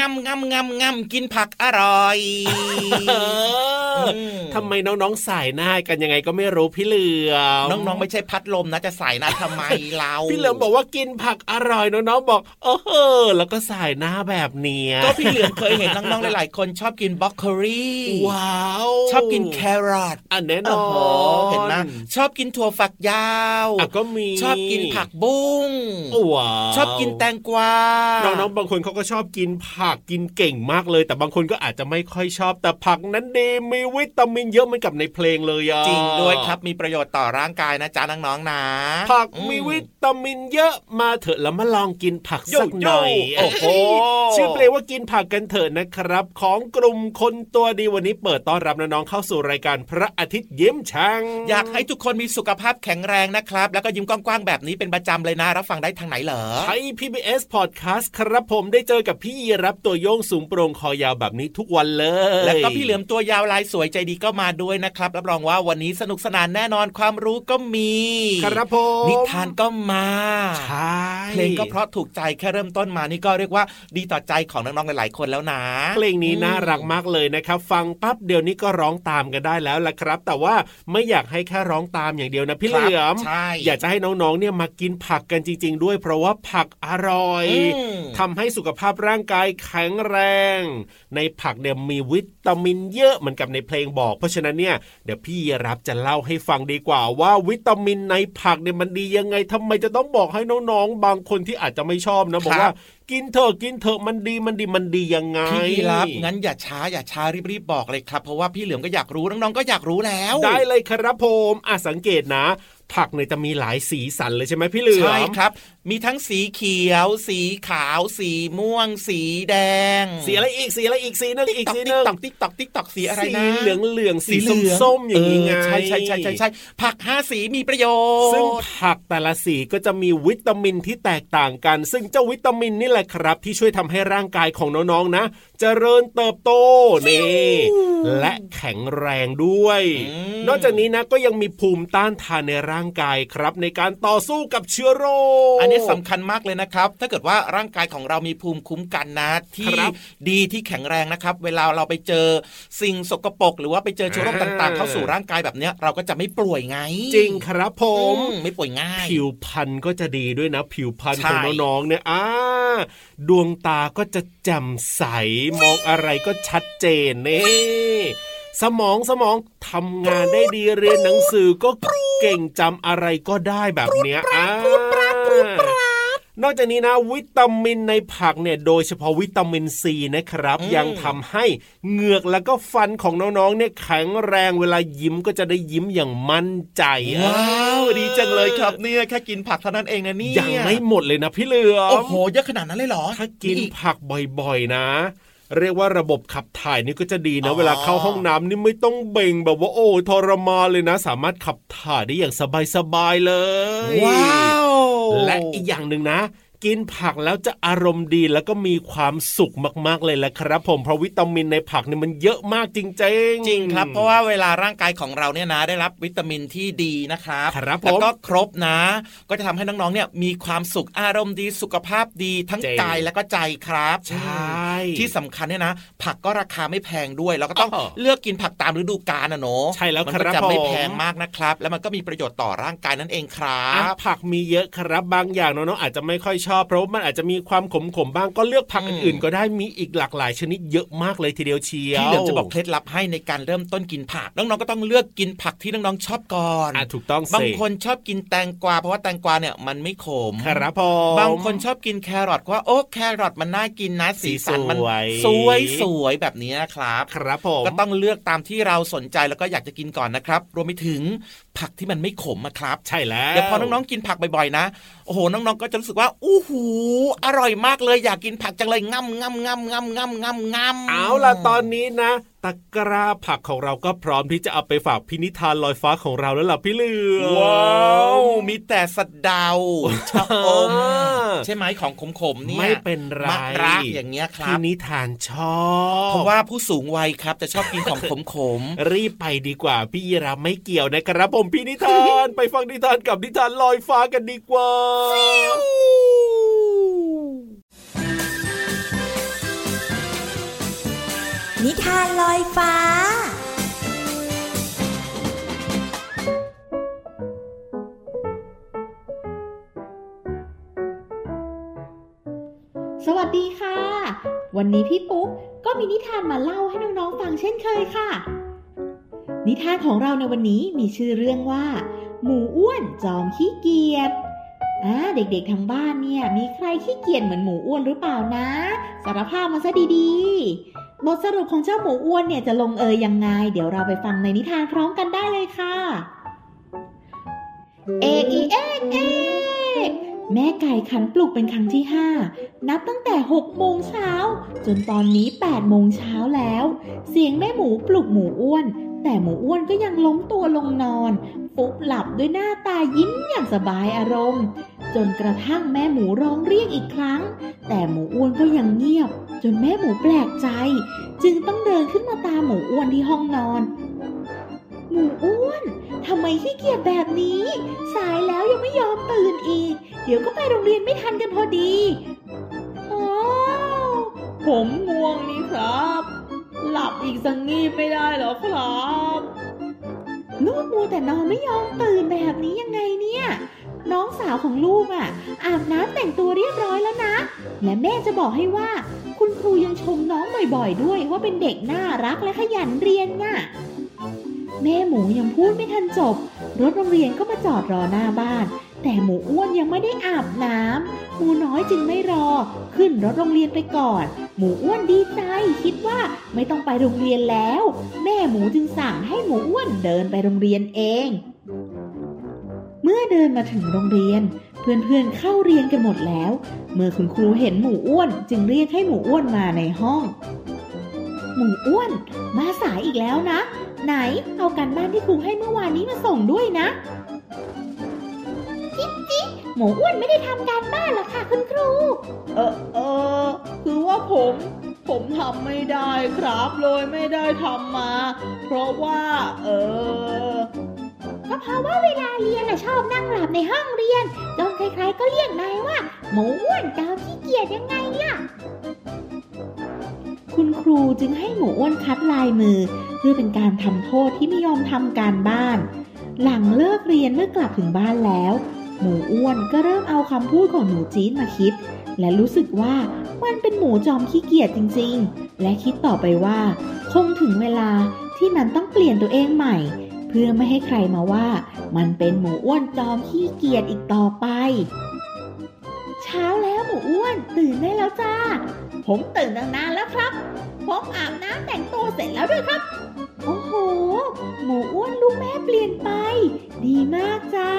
งำงำงำงำกินผักอร่อยมทำไมน้องๆสายหน้ากันยังไงก็ไม่รู้พี่เหลือมน้องๆไม่ใช่พัดลมนะจะใส่นะทำไมเราพี่เหลือมบอกว่ากินผักอร่อยน้องๆบอกเออแล้วก็สายหน้าแบบเนี้ยก็พี่เหลือมเคยเห็นน้องๆหลายๆคนชอบกินบล็อกโคลีว้าวชอบกินแครอทอันแน่นโอ้อโหนเห็นไหมชอบกินถั่วฝักยาวอะก็มีชอบกินผักบุ้งว้าวชอบกินแตงกวาน้องๆบางคนเขาก็ชอบกินผักกินเก่งมากเลย แต่บางคนก็อาจจะไม่ค่อยชอบ แต่ผักนั้นดีมีวิตามินเยอะเหมือนกับในเพลงเลยอะจริงด้วยครับมีประโยชน์ต่อร่างกายนะจ๊ะน้องๆนะผักอืมีวิตามินเยอะมาเถอะแล้วมาลองกินผักโยสักหน่อยโยโอ้โหชื่อเพลงว่ากินผักกันเถอะนะครับ ของกลุ่มคนตัวดีวันนี้เปิดต้อนรับน้องๆเข้าสู่รายการพระอาทิตย์ยิ้มช่างอยากให้ทุกคนมีสุขภาพแข็งแรงนะครับ แล้วก็ยิ้มกว้างๆแบบนี้เป็นประจำเลยนะรับฟังได้ทางไหนเหรอไทย PBS Podcast ครับผมได้เจอกับพี่ยีรับตัวโยงสูงโปร่งคอยาวแบบนี้ทุกวันเลย แล้วก็พี่เหลือมตัวยาวลายสวยใจดีก็มาด้วยนะครับรับรองว่าวันนี้สนุกสนานแน่นอนความรู้ก็มี ครับผมนิทานก็มาใช่เพลงก็เพราะถูกใจแค่เริ่มต้นมานี่ก็เรียกว่าดีต่อใจของน้องๆหลายๆคนแล้วนะเพลงนี้น่ารักมากเลยนะครับ ฟังปั๊บเดี๋ยวนี้ก็ร้องตามกันได้แล้วล่ะครับ แต่ว่าไม่อยากให้แค่ร้องตามอย่างเดียวนะพี่คเหรับลือมใช่อยากจะให้น้องๆเนี่ยมากินผักกันจริง ๆ ด้วย เพราะว่าผักอร่อยอืมทำให้สุขภาพร่างกายแข็งแรง ในผักเนี่ยมีวิตามินเยอะเหมือนกับในเพลงบอก เพราะฉะนั้นเนี่ยเดี๋ยวพี่รับจะเล่าให้ฟังดีกว่าว่าวิตามินในผักเนี่ยมันดียังไงทำไมจะต้องบอกให้น้องๆ บางคนที่อาจจะไม่ชอบนะบอกว่ากินเถอะกินเถอะมันดีมันดีมันดียังไงพี่รับงั้นอย่าช้าอย่าช้ารีบๆบอกเลยครับเพราะว่าพี่เหลือมก็อยากรู้น้องๆก็อยากรู้แล้ว ได้เลยครับผมอะสังเกตนะผักเนี่ยจะมีหลายสีสันเลยใช่ไหมพี่เหลือมใช่ครับมีทั้งสีเขียว สีขาว สีม่วง สีแดง สีอะไรอีกสีอะไรอีกสีนึงอีกตอกสีติ๊นึกงตอกติ๊กตอกติ๊กตอกสีอะไรนะสีเหลืองเหลืองๆสีเหลืองส้มๆอย่างนี้ไงใช่ใช่ใช่ใช่ใช่ผักห้าสีมีประโยชน์ซึ่งผักแต่ละสีก็จะมีวิตามินที่แตกต่างกัน ซึ่งเจ้าวิตามินนี่แหละครับ ที่ช่วยทำให้ร่างกายของน้องๆนะเจริญเติบโตนี่และแข็งแรงด้วยมนอกจากนี้นะก็ยังมีภูมิต้านทานในร่างกายครับ ในการต่อสู้กับเชื้อโรคอันนี้สำคัญมากเลยนะครับ ถ้าเกิดว่าร่างกายของเรามีภูมิคุ้มกันนะที่ครับดีที่แข็งแรงนะครับ เวลาเราไปเจอสิ่งสกปรกหรือว่าไปเจอเชื้อโรคอ่าต่างๆ เข้าสู่ร่างกายแบบเนี้ยเราก็จะไม่ป่วยไง จริงครับผอืมมไม่ป่วยง่าย ผิวพรรณก็จะดีด้วยนะ ผิวพรรณใช่ของน้องๆเนี่ยอ่าดวงตาก็จะแจ่มใสมองอะไรก็ชัดเจนนี่สมองสมองทำงานได้ดีเรียนหนังสือก็เก่งจำอะไรก็ได้แบบเนี้ยอ่า นอกจากนี้นะวิตามินในผักเนี่ยโดยเฉพาะวิตามินซีนะครับอืมยังทำให้เหงือกแล้วก็ฟันของน้องๆเนี่ยแข็งแรงเวลายิ้มก็จะได้ยิ้มอย่างมั่นใจว้าวดีจังเลยครับเนี่ยแค่กินผักเท่านั้นเองนะเนี่ยยังไม่หมดเลยนะพี่เหลือมโอ้โหเยอะขนาดนั้นเลยเหรอถ้ากินอีผักบ่อยๆนะ เรียกว่าระบบขับถ่ายนี่ก็จะดีนะอ๋อเวลาเข้าห้องน้ำนี่ไม่ต้องเบ่งแบบว่าโอ้ทรมานเลยนะ สามารถขับถ่ายได้อย่างสบายๆเลย ว้าว และอีกอย่างหนึ่งนะกินผักแล้วจะอารมณ์ดีแล้วก็มีความสุขมากๆเลยแหละครับ ผมเพราะวิตามินในผักเนี่ยมันเยอะมากจริงๆจริงครับ เพราะว่าเวลาร่างกายของเราเนี่ยนะได้รับวิตามินที่ดีนะครับครับผมแล้วก็ครบนะ ก็จะทำให้น้องๆเนี่ยมีความสุขอารมณ์ดีสุขภาพดีทั้งเจ๋งกายและก็ใจครับ ใช่ ที่สำคัญเนี่ยนะ ผักก็ราคาไม่แพงด้วย แล้วก็ต้องอ๋อเลือกกินผักตามฤดูกาลนะเนาะใช่แล้วมันคก็รับจะไม่ผมแพงมากนะครับ แล้วมันก็มีประโยชน์ต่อร่างกายนั่นเองครัอะบผักมีเยอะครับบางอย่างน้องๆอาจจะไม่ค่อยชอบเพราะว่ามันอาจจะมีความขมๆบ้างก็เลือกผักอืมอื่นๆก็ได้มีอีกหลากหลายชนิดเยอะมากเลยทีเดียวเชียวพี่เหลือมจะบอกเคล็ดลับให้ในการเริ่มต้นกินผักน้องๆก็ต้องเลือกกินผักที่น้องๆชอบก่อนอะถูกต้องบางสิคนชอบกินแตงกวาเพราะว่าแตงกวาเนี่ยมันไม่ขมครับผมบางคนชอบกินแครอทเพราะว่าโอ้แครอทมันน่ากินนะสีสันมันสวยสวยสวยแบบนี้นะครับครับผมก็ต้องเลือกตามที่เราสนใจแล้วก็อยากจะกินก่อนนะครับ รวมไปถึงผักที่มันไม่ขมอะครับ ใช่แล้วเดี๋ยวพอน้องๆกินผักบ่อยๆนะโอ้โหน้องๆก็จะรู้สึกว่าอู้หูอร่อยมากเลยอยากกินผักจังเลยง่ำง่ำง่ำง่ำง่ำง่ำง่ำเอาล่ะตอนนี้นะตะกร้าผักของเราก็พร้อมที่จะเอาไปฝากพินิธานลอยฟ้าของเราแล้วล่ะพี่เหลือมว้าวมีแต่สะเดาชะอมอ่าใช่ไหมของขมๆเนี่ยไม่เป็นไรมะระอย่างเงี้ยครัพี่บนิทานชอบเพราะว่าผู้สูงวัยครับจะชอบกินของขมๆรีบไปดีกว่าพี่ยีรับไม่เกี่ยวนะครับผมพี่นิทาน ไปฟังนิทานกับนิทานลอยฟ้ากันดีกว่า นิทานลอยฟ้า สวัสดีค่ะ วันนี้พี่ปุ๊กก็มีนิทานมาเล่าให้น้องๆฟังเช่นเคยค่ะ นิทานของเราในวันนี้มีชื่อเรื่องว่า หมูอ้วนจอมขี้เกียจอ่าเด็กๆทางบ้านเนี่ย มีใครขี้เกียจเหมือนหมูอ้วนหรือเปล่านะ สารภาพมาซะดีๆ บทสรุปของเจ้าหมูอ้วนเนี่ยจะลงเอยยังไง เดี๋ยวเราไปฟังในนิทานพร้อมกันได้เลยค่ะ เอกอีเอกเอกแม่ไก่ขันปลุกเป็นครั้งที่ห้านับตั้งแต่หกโมงเช้า จนตอนนี้แปดโมงเช้าแล้ว เสียงแม่หมูปลุกหมูอ้วน แต่หมูอ้วนก็ยังล้มตัวลงนอนฟุบหลับด้วยหน้าตายิ้มอย่างสบายอารมณ์ จนกระทั่งแม่หมูร้องเรียกอีกครั้ง แต่หมูอ้วนก็ยังเงียบ จนแม่หมูแปลกใจ จึงต้องเดินขึ้นมาตามหมูอ้วนที่ห้องนอน หมูอ้วนทำไมขี้เกียจแบบนี้ สายแล้วยังไม่ยอมตื่นอีก เดี๋ยวก็ไปโรงเรียนไม่ทันกันพอดีอ๋อผมง่วงนี่ครับ หลับอีกสักงีบไม่ได้หรอครับลูกมูแต่นอนไม่ยอมตื่นแบบนี้ยังไงเนี่ย น้องสาวของลูกอะ อาบน้ำแต่งตัวเรียบร้อยแล้วนะ และแม่จะบอกให้ว่า คุณครูยังชมน้องบ่อยๆ ด้วยว่าเป็นเด็กน่ารักและขยันเรียนน่ะ แม่หมูยังพูดไม่ทันจบ รถโรงเรียนก็มาจอดรอหน้าบ้าน แต่หมูอ้วนยังไม่ได้อาบน้ำหมูน้อยจึงไม่รอ ขึ้นรถโรงเรียนไปก่อน หมูอ้วนดีใจคิดว่าไม่ต้องไปโรงเรียนแล้ว แม่หมูจึงสั่งให้หมูอ้วนเดินไปโรงเรียนเอง เมื่อเดินมาถึงโรงเรียน เพื่อนๆเข้าเรียนกันหมดแล้ว เมื่อคุณครูเห็นหมูอ้วน จึงเรียกให้หมูอ้วนมาในห้อง หมูอ้วน มาสายอีกแล้วนะ ไหนเอาการบ้านที่ครูให้เมื่อวานนี้มาส่งด้วยนะจิ๊บจิ๊บหมูอ้วนไม่ได้ทำการบ้านหรอกค่ะคุณครู เออเออคือว่าผม ผมทำไม่ได้ครับเลยไม่ได้ทำมา เพราะว่า เออ ก็เพราะว่าเวลาเรียนน่ะชอบนั่งหลับในห้องเรียนจนใครๆก็เรียกนายว่า หมูอ้วนจอมขี้เกียจยังไงล่ะ คุณครูจึงให้หมูอ้วนคัดลายมือ เพื่อเป็นการทำโทษที่ไม่ยอมทำการบ้าน หลังเลิกเรียนเมื่อกลับถึงบ้านแล้ว หมูอ้วนก็เริ่มเอาคำพูดของหนูจี๊ดมาคิด และรู้สึกว่ามันเป็นหมูจอมขี้เกียจจริง ๆ และคิดต่อไปว่า คงถึงเวลาที่มันต้องเปลี่ยนตัวเองใหม่ เพื่อไม่ให้ใครมาว่า มันเป็นหมูอ้วนจอมขี้เกียจอีกต่อไป เช้าแล้วหมูอ้วนตื่นได้แล้วจ้า ผมตื่นตั้งนานแล้วครับ ผมอาบน้ำแต่งตัวเสร็จแล้วด้วยครับ โอ้โห หมูอ้วนลูกแม่เปลี่ยนไป ดีมากจ้า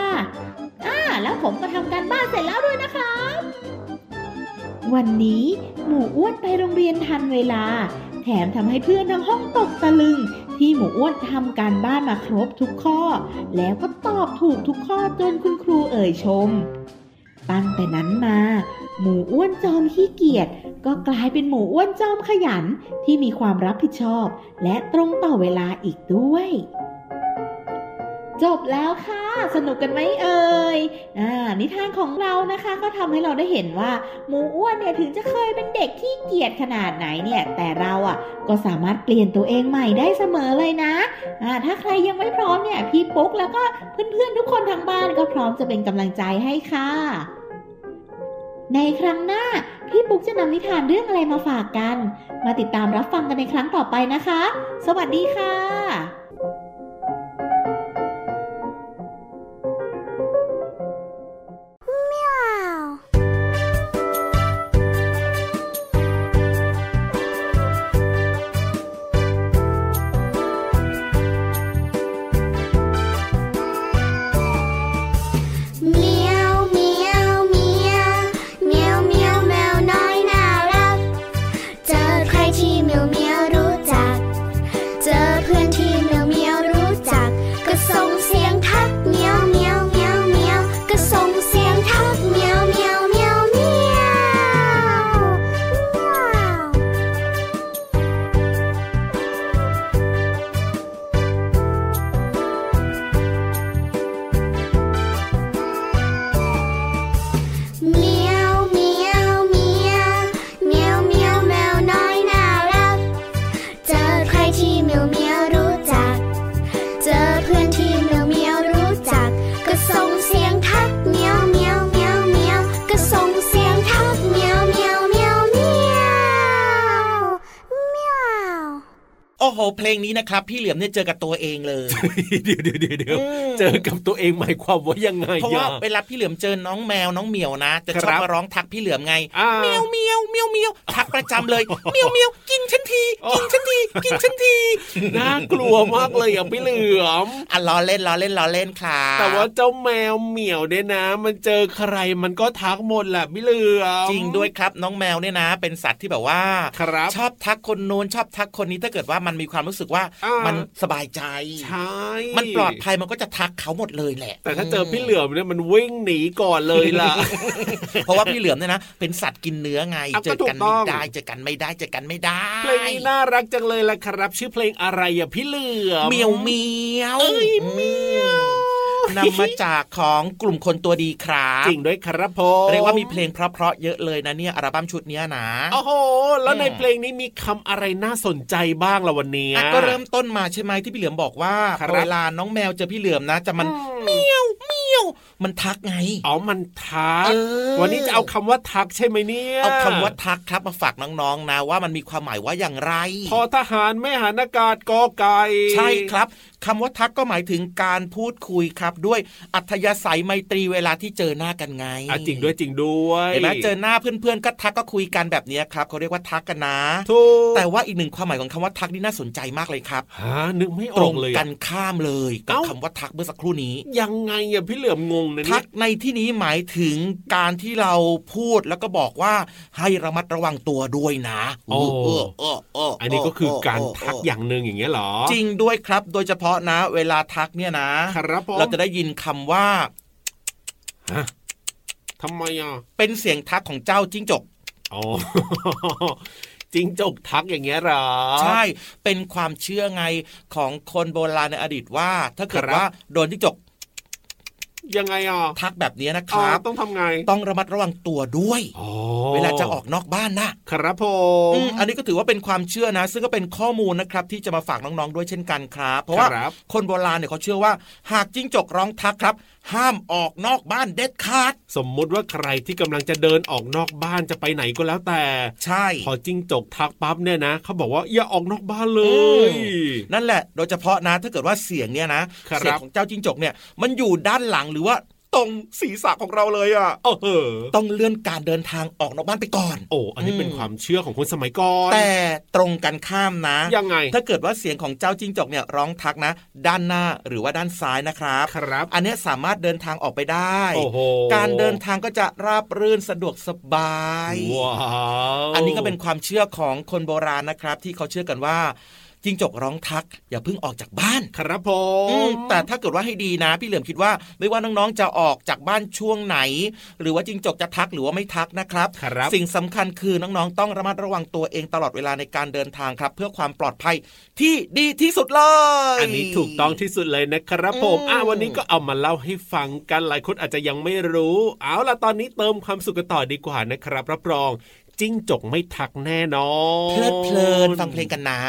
อ่าแล้วผมก็ทำการบ้านเสร็จแล้วด้วยนะครับ วันนี้หมูอ้วนไปโรงเรียนทันเวลา แถมทำให้เพื่อนทั้งห้องตกตะลึง ที่หมูอ้วนทำการบ้านมาครบทุกข้อ แล้วก็ตอบถูกทุกข้อจนคุณครูเอ่ยชม ตั้งแต่นั้นมา หมูอ้วนจอมขี้เกียจก็กลายเป็นหมูอ้วนจอมขยันที่มีความรับผิดชอบ และตรงต่อเวลาอีกด้วย จบแล้วค่ะ สนุกกันไหมเอ่ยอ่านิทานของเรานะคะ ก็ทำให้เราได้เห็นว่า หมูอ้วนเนี่ยถึงจะเคยเป็นเด็กที่เกียจขนาดไหนเนี่ย แต่เราอะก็สามารถเปลี่ยนตัวเองใหม่ได้เสมอเลยนะอ่าถ้าใครยังไม่พร้อมเนี่ยพี่ปุ๊กแล้วก็เพื่อนๆทุกคนทางบ้านก็พร้อมจะเป็นกำลังใจให้ค่ะ ในครั้งหน้าพี่ปุ๊กจะนำนิทานเรื่องอะไรมาฝากกัน มาติดตามรับฟังกันในครั้งต่อไปนะคะ สวัสดีค่ะ ครับ พี่เหลือมเนี่ยเจอกับตัวเองเลยเดี๋ยวเดี๋ยวเดี๋ยวเดี๋ยวอืมเจอกับตัวเองหมายความว่ายังไงเพราะว่าอ่เวลาพี่เหลือมเจอน้องแมวน้องเหมียวนะจะชคอรับบมาร้องทักพี่เหลือมไงอ่าเมียวเมียวเมียวเมียวทักประจำเลยเมียวเมียวกินฉันทีกินฉันทีกินฉันทีน่ากลัวมากเลยอะพี่เหลือมอะล้อเล่นล้อเล่นล้อเล่นครับแต่ว่าเจ้าแมวเหมียวเนี่ยนะ มันเจอใครมันก็ทักหมดแหละพี่เหลือมจริงด้วยครับน้องแมวเนี่ยนะ เป็นสัตว์ที่แบบว่าครับชอบทักคนนู้นชอบทักคนนี้ถ้าเกิดว่ามันมีความรู้สึกว่าอ่ามัมันสบายใจใช่มันปลอดภัยมันก็จะทักเขาหมดเลยแหละ แต่ถ้าเจอพี่เหลือมเนี่ยมันวิ่งหนีก่อนเลยล่ะ เพราะว่าพี่เหลือมเนี่ยนะ เป็นสัตว์กินเนื้อไงอะเจอกันก็ถูกต้ไม่องได้เจอกันไม่ได้เจอกันไม่ได้เพลงนี้น่ารักจังเลยล่ะครับ ชื่อเพลงอะไรอะพี่เหลือมเมียวเมียวเอ้ยเมียว นำมาจากของกลุ่มคนตัวดีครับจริงด้วยครับผมเรียกว่ามีเพลงเพราะๆเยอะเลยนะเนี่ยอัลบั้มชุดเนี้ยนะโอ้โหแล้วในอืมเพลงนี้มีคำอะไรน่าสนใจบ้างล่ะวันนี้อะก็เริ่มต้นมาใช่ไหมที่พี่เหลือมบอกว่าครับพอเวลาน้องแมวเจอพี่เหลือมนะ จะมันอืมเมียวเมียวมันทักไงอ๋อมันทักเออวันนี้จะเอาคำว่าทักใช่ไหมเนี่ยเอาคำว่าทักครับมาฝากน้องๆนะว่ามันมีความหมายว่าอย่างไรพอทหารไม่หันอากาศกอไก่ใช่ครับคำว่าทักก็หมายถึงการพูดคุยครับ ด้วยอัธยาศัยไมตรีเวลาที่เจอหน้ากันไงอะจริงด้วยจริงด้วยเห็นไหมเจอหน้าเพื่อนๆก็ทักก็คุยกันแบบนี้ครับเขาเรียกว่าทักกันนะถูกแต่ว่าอีกหนึ่งความหมายของคำว่าทักนี่น่าสนใจมากเลยครับหานึกไม่อตรอกงเลยอะกันข้ามเลยกับเอ้าคำว่าทักเมื่อสักครู่นี้ยังไงอะพี่เหลือมงงนะทัเนี่กยในที่นี้หมายถึงการที่เราพูดแล้วก็บอกว่าให้ระมัดระวังตัวด้วยนะโอ้เออเออเอออันนี้ก็คือการทักเอย่างหนึ่งอย่างเงี้ยเหรอ จริงด้วยครับ โดยเฉพาะนะ เวลาทักเนี่ยนะครับผมเราจะได้ยินคำว่าฮะทำไมอะ เป็นเสียงทักของเจ้าจิ้งจกอ๋อจริงจกทักอย่างเงี้ยเหรอ ใช่เป็นความเชื่อไงของคนโบราณในอดีตว่า ถ้าเกิดครับว่าโดนจิ้งจก ยังไงอะทักแบบนี้นะคอ๋อรับต้องทำไงต้องระมัดระวังตัวด้วยอ๋อเวลาจะออกนอกบ้านนะครับผมอืมอันนี้ก็ถือว่าเป็นความเชื่อนะ ซึ่งก็เป็นข้อมูลนะครับที่จะมาฝากน้องๆด้วยเช่นกันครับ เพราะว่าครับคนโบราณเนี่ยเขาเชื่อว่า หากจิ้งจกร้องทักครับ ห้ามออกนอกบ้านเด็ดขาด สมมุติว่าใครที่กำลังจะเดินออกนอกบ้านจะไปไหนก็แล้วแต่ ใช่ พอจิ้งจกทักปั๊บเนี่ยนะเขาบอกว่าอย่าออกนอกบ้านเลย นั่นแหละ โดยเฉพาะนะถ้าเกิดว่าเสียงเนี่ยนะครับเสียงของเจ้าจิ้งจกเนี่ยมันอยู่ด้านหลังหรือว่าตรงศีรษะของเราเลยอะเออเออต้องเลื่อนการเดินทางออกนอกบ้านไปก่อน โอ้อันนี้อืมเป็นความเชื่อของคนสมัยก่อน แต่ตรงกันข้ามนะ ยังไง ถ้าเกิดว่าเสียงของเจ้าจิ้งจกเนี่ยร้องทักนะ ด้านหน้าหรือว่าด้านซ้ายนะครับ ครับ อันเนี้ยสามารถเดินทางออกไปได้ โอ้โห การเดินทางก็จะราบรื่นสะดวกสบาย ว้าว อันนี้ก็เป็นความเชื่อของคนโบราณนะครับ ที่เขาเชื่อกันว่า จิงจกร้องทัก อย่าเพิ่งออกจากบ้านครับผอืมมแต่ถ้าเกิดว่าให้ดีนะ พี่เหลือมคิดว่า ไม่ว่าน้องๆจะออกจากบ้านช่วงไหน หรือว่าจิงจกจะทักหรือว่าไม่ทักนะครับครับสิ่งสำคัญคือน้องๆ ต้องระมัดระวังตัวเองตลอดเวลาในการเดินทางครับ เพื่อความปลอดภัยที่ดีที่สุดเลย อันนี้ถูกต้องที่สุดเลยนะครับผมอืมอ่าวันนี้ก็เอามาเล่าให้ฟังกันหลายคนอาจจะยังไม่รู้ เอาล่ะตอนนี้เติมความสุขกันต่อดีกว่านะครับรับรองจิ้งจกไม่ทักแน่นอน เพลิดเพลินฟังเพลงกันนะ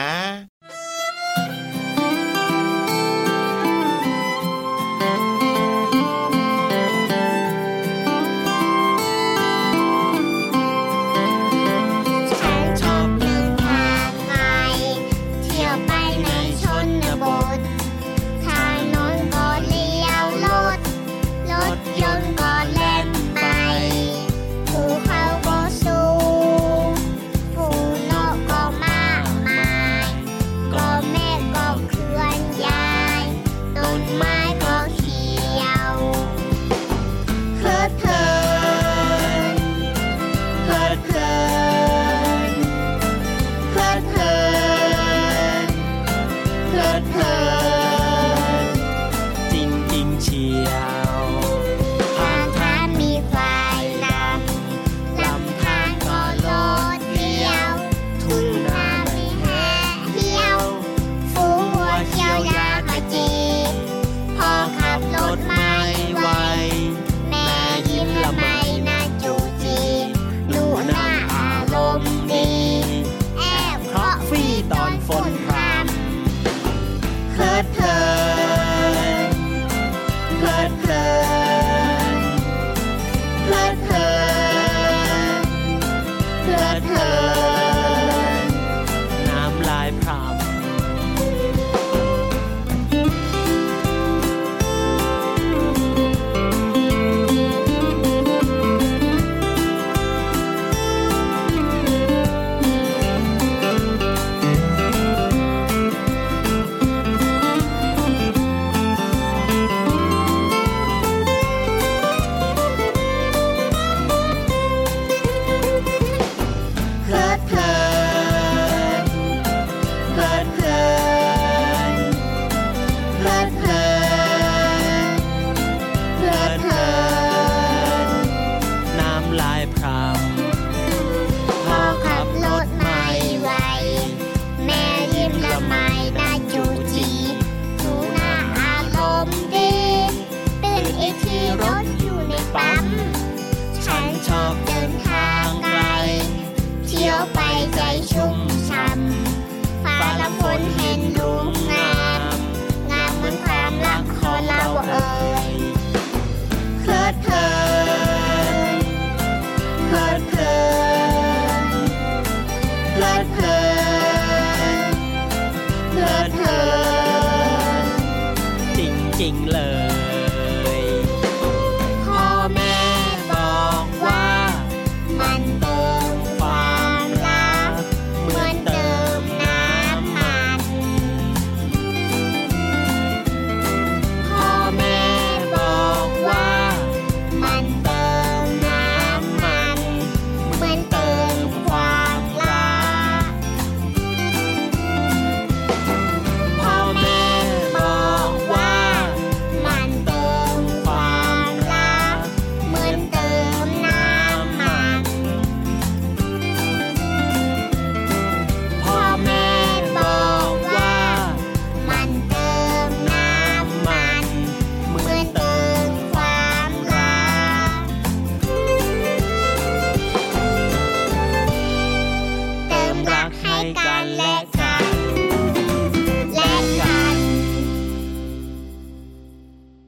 เพ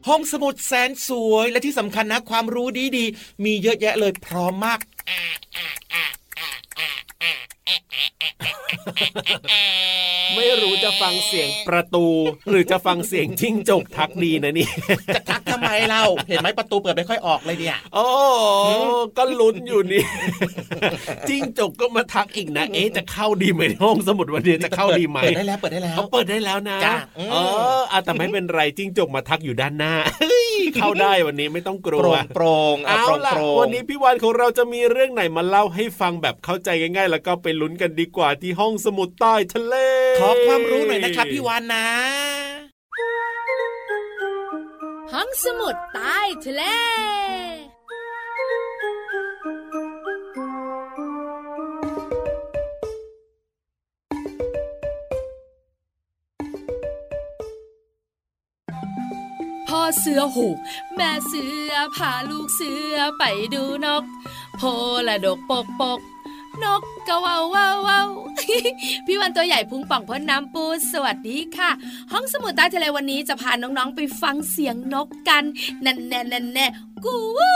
ห้องสมุดแสนสวยและที่สำคัญนะความรู้ดีๆ มีเยอะแยะเลยพร้อมมาก ไม่รู้จะฟังเสียงประตู หรือจะฟังเสียงจิ้งจกทักดีนะนี่จะทักทำไมเราเห็นไหมประตูเปิดไม่ค่อยออกเลยเนี่ยโอ้ก็ลุ้นอยู่นี่จิ้งจกก็มาทักอีกนะเอ๊ะจะเข้าดีไหมในห้องสมุดวันนี้จะเข้าดีไหมเปิดได้แล้วเปิดได้แล้วเขาเปิดได้แล้วนะจ้ะอืมเอออะแต่ไม่เป็นไรจิ้งจกมาทักอยู่ด้านหน้าเฮ้ยเข้าได้วันนี้ไม่ต้องกลัโปร่วงโปร่งอะเอาโปร่งล่ะโปร่งวันนี้พี่วานของเราจะมีเรื่องไหนมาเล่าให้ฟังแบบเข้าใจง่ายๆ แล้วก็ไปลุ้นกันดีกว่าที่ห้ององสมุดใต้ทะเล ขอความรู้หน่อยนะครับพี่วานนะ ห้องสมุดใต้ทะเลพ่อเสือหูกแม่เสือพาลูกเสือไปดูนก โพละดกปกปก นกกะว่าวว่าวว่าวพี่วันตัวใหญ่พุงป่องพ้นน้ำปูสวัสดีค่ะ ห้องสมุดใต้ทะเลวันนี้จะพาน้องๆไปฟังเสียงนกกันแน่แน่แน่แน่กูวู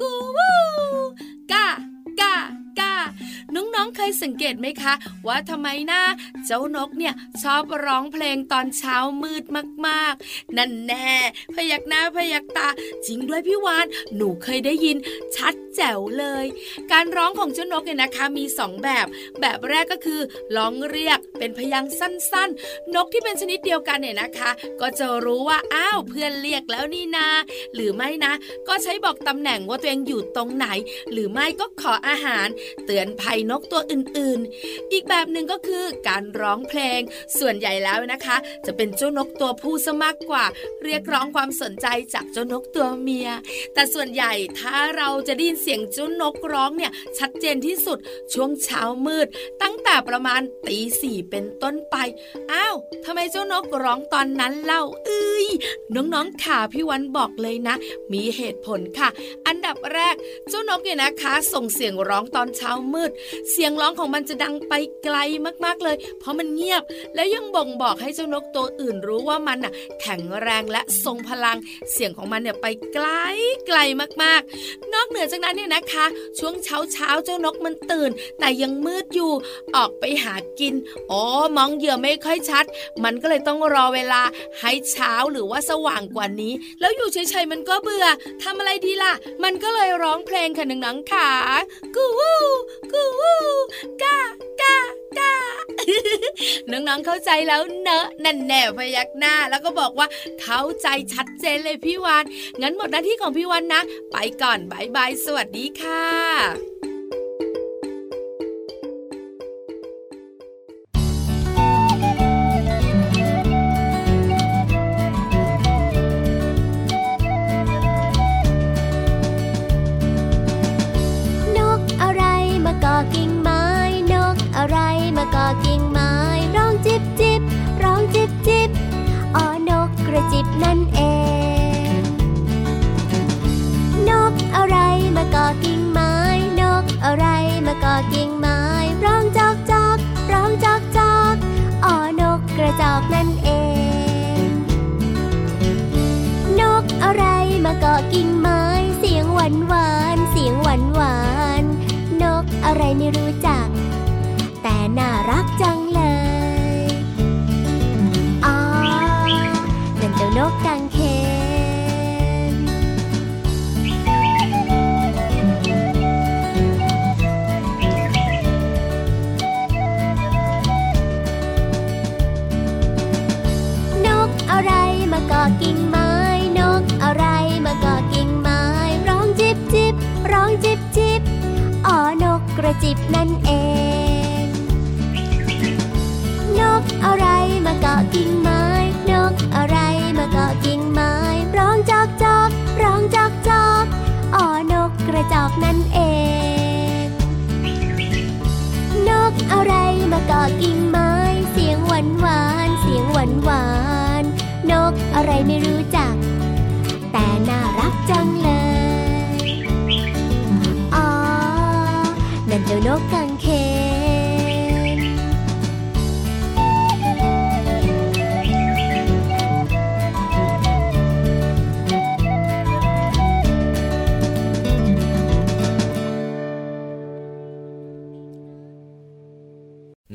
กูวูกากา กาน้องๆเคยสังเกตไหมคะ ว่าทำไมนะเจ้านกเนี่ยชอบร้องเพลงตอนเช้ามืดมากๆ นั่นแน่พยักหน้าพยักตา จริงด้วยพี่วานหนูเคยได้ยินชัดแจ๋วเลย การร้องของเจ้านกเนี่ยนะคะมีสองแบบ แบบแรกก็คือร้องเรียกเป็นพยางสั้นๆ นกที่เป็นชนิดเดียวกันเนี่ยนะคะ ก็จะรู้ว่าอ้าวเพื่อนเรียกแล้วนี่นา หรือไม่นะ ก็ใช้บอกตำแหน่งว่าตัวเองอยู่ตรงไหน หรือไม่ก็ขออาหารเตือนภัยนกตัวอื่นๆ อีกแบบหนึ่งก็คือการร้องเพลง ส่วนใหญ่แล้วนะคะ จะเป็นเจ้านกตัวผู้ซะมากกว่า เรียกร้องความสนใจจากเจ้านกตัวเมีย แต่ส่วนใหญ่ถ้าเราจะได้ยินเสียงเจ้านกร้องเนี่ยชัดเจนที่สุดช่วงเช้ามืด ตั้งแต่ประมาณตีสี่เป็นต้นไปอ้าวทำไมเจ้านกร้องตอนนั้นเล่าเอ้ยน้องๆข่าพี่วันบอกเลยนะ มีเหตุผลค่ะ อันดับแรกเจ้านกเนี่ยนะคะ ส่งเสียงร้องตอนเช้ามืด เสียงร้องของมันจะดังไปไกลมากๆเลย เพราะมันเงียบ และยังบ่งบอกให้เจ้านกตัวอื่นรู้ว่ามันน่ะ แข็งแรงและทรงพลัง เสียงของมันเนี่ยไปไกลไกลมากๆ นอกเหนือจากนั้นเนี่ยนะคะ ช่วงเช้าเช้าเจ้านกมันตื่น แต่ยังมืดอยู่ออกไปหากินอ๋อมองเหยื่อไม่ค่อยชัด มันก็เลยต้องรอเวลาให้เช้าหรือว่าสว่างกว่านี้ แล้วอยู่เฉยๆมันก็เบื่อทำอะไรดีล่ะ มันก็เลยร้องเพลงค่ะหนังๆขากูวูกูวูกากากาน้องๆเข้าใจแล้วเนอะนั่นแน่พยักหน้าแล้วก็บอกว่าเข้าใจชัดเจนเลยพี่วานงั้นหมดหน้าที่ของพี่วันนะ ไปก่อนบายบายสวัสดีค่ะ จิบนั่นเอง นกอะไรมาเกาะกิ่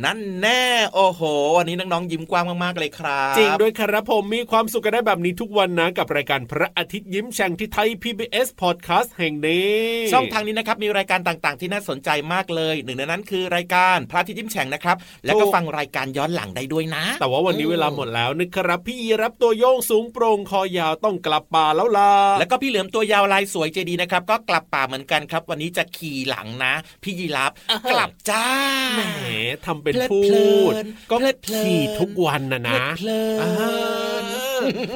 นั่นแน่โอ้โห วันนี้น้องๆยิ้มกว้างมากๆเลยครับ จริงด้วยครับผมมีความสุขกันได้แบบนี้ทุกวันนะ กับรายการพระอาทิตย์ยิ้มแฉ่งที่ไทย PBS Podcast แห่งนี้ ช่องทางนี้นะครับมีรายการต่างๆ ที่น่าสนใจมากเลย หนึ่งในนั้นคือรายการพระอาทิตย์ยิ้มแฉ่งนะครับ แล้วก็ฟังรายการย้อนหลังได้ด้วยนะ แต่ว่าวันนี้เวลาหมดแล้วนะครับ พี่ยีรับตัวโยงสูงโปร่งคอยาวต้องกลับป่าแล้วล่ะแล้วก็พี่เหลือมตัวยาวลายสวยเจดีนะครับก็กลับป่าเหมือนกันครับ วันนี้จะขี่หลังนะ พี่ยีรับกลับจ้าแหมทำเป็นเป็นพูด ก็ขี่ทุกวันนะนะ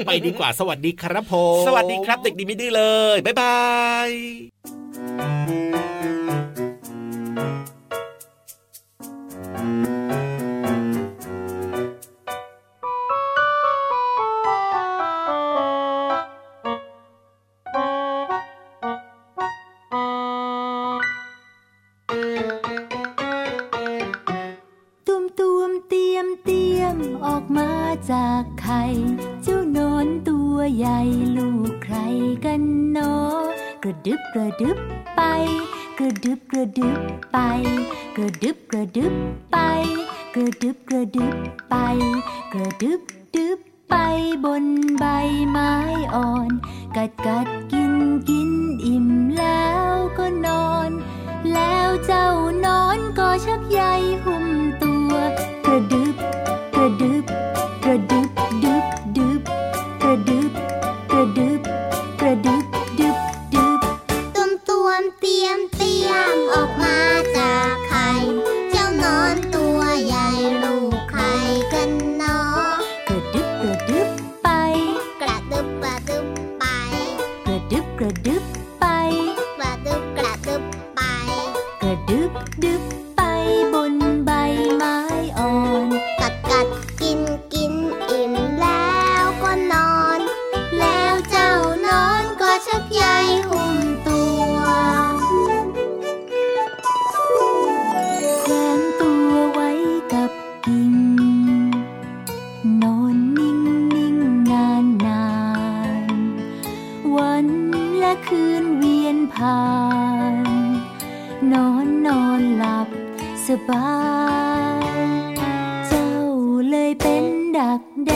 ไปดีกว่าสวัสดีครับผม สวัสดีครับเด็กดีไม่ดื้อเลย บ๊ายบาย สบาย เจ้าเลยเป็นดักแด